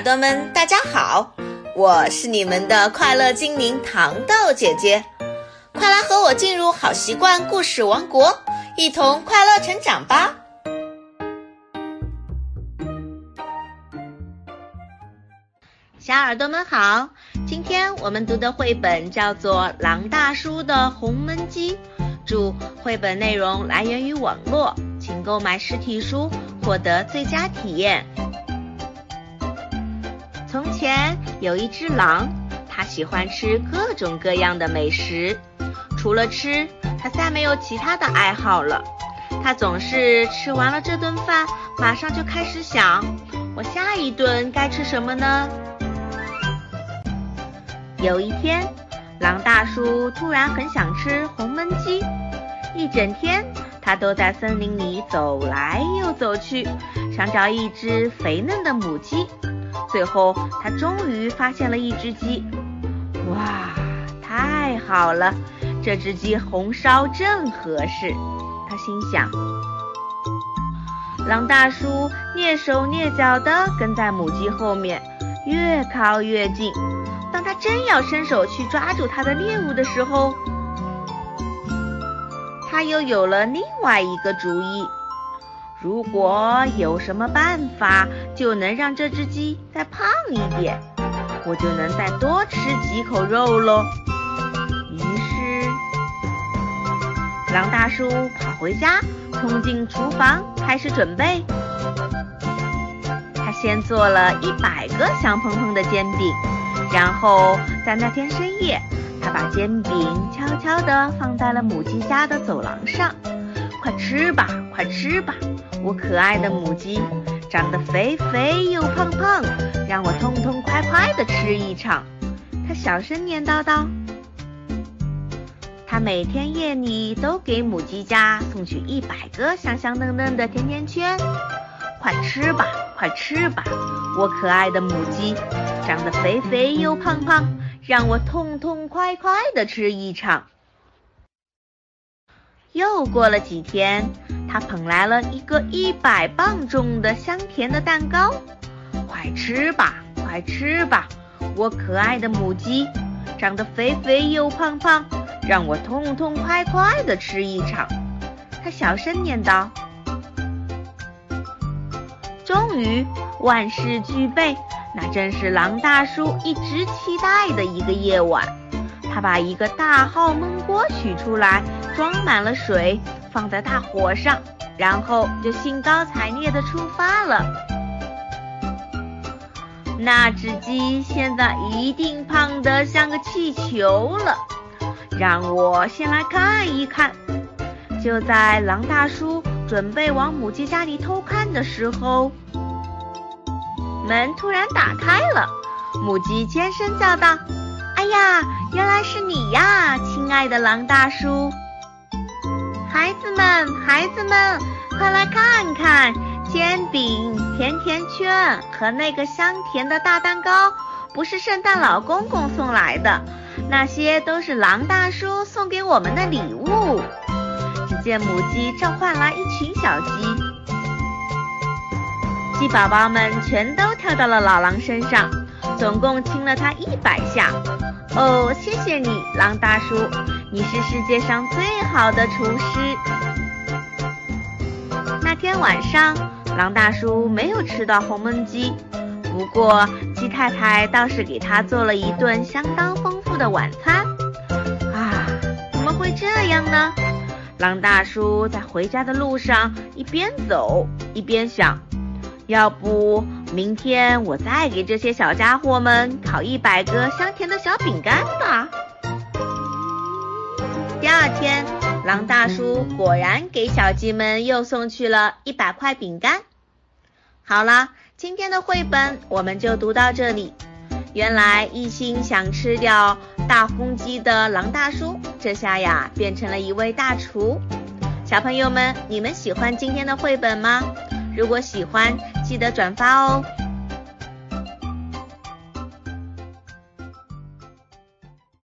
耳朵们，大家好，我是你们的快乐精灵糖豆姐姐，快来和我进入好习惯故事王国，一同快乐成长吧！小耳朵们好，今天我们读的绘本叫做《狼大叔的红焖鸡》，注：绘本内容来源于网络，请购买实体书获得最佳体验。从前有一只狼，它喜欢吃各种各样的美食。除了吃，它再没有其他的爱好了。它总是吃完了这顿饭，马上就开始想：我下一顿该吃什么呢？有一天，狼大叔突然很想吃红焖鸡。一整天，他都在森林里走来又走去，想找一只肥嫩的母鸡。最后，他终于发现了一只鸡。哇，太好了，这只鸡红烧正合适。他心想。狼大叔蹑手蹑脚地跟在母鸡后面，越靠越近。当他真要伸手去抓住他的猎物的时候，他又有了另外一个主意。如果有什么办法就能让这只鸡再胖一点，我就能再多吃几口肉喽。于是，狼大叔跑回家，冲进厨房，开始准备。他先做了一百个香喷喷的煎饼，然后在那天深夜，他把煎饼悄悄地放在了母鸡家的走廊上。快吃吧，快吃吧！我可爱的母鸡，长得肥肥又胖胖，让我痛痛快快的吃一场。它小声念叨叨。它每天夜里都给母鸡家送去一百个香香嫩嫩的甜甜圈。快吃吧，快吃吧！我可爱的母鸡，长得肥肥又胖胖，让我痛痛快快的吃一场。又过了几天，他捧来了一个一百磅重的香甜的蛋糕。快吃吧，快吃吧！我可爱的母鸡，长得肥肥又胖胖，让我痛痛快快的吃一场。他小声念叨。终于，万事俱备，那正是狼大叔一直期待的一个夜晚。他把一个大号焖锅取出来。装满了水，放在大火上，然后就兴高采烈地出发了。那只鸡现在一定胖得像个气球了，让我先来看一看。就在狼大叔准备往母鸡家里偷看的时候，门突然打开了，母鸡尖声叫道：“呀，原来是你呀，亲爱的狼大叔！”孩子们，孩子们，快来看看煎饼、甜甜圈和那个香甜的大蛋糕，不是圣诞老公公送来的，那些都是狼大叔送给我们的礼物。只见母鸡召唤来一群小鸡，鸡宝宝们全都跳到了老狼身上，总共亲了他一百下。哦，谢谢你，狼大叔。你是世界上最好的厨师。那天晚上，狼大叔没有吃到红焖鸡，不过鸡太太倒是给他做了一顿相当丰富的晚餐。啊，怎么会这样呢？狼大叔在回家的路上一边走一边想：要不明天我再给这些小家伙们烤一百个香甜的小饼干吧。第二天，狼大叔果然给小鸡们又送去了一百块饼干。好了，今天的绘本我们就读到这里。原来一心想吃掉大公鸡的狼大叔，这下呀变成了一位大厨。小朋友们，你们喜欢今天的绘本吗？如果喜欢，记得转发哦。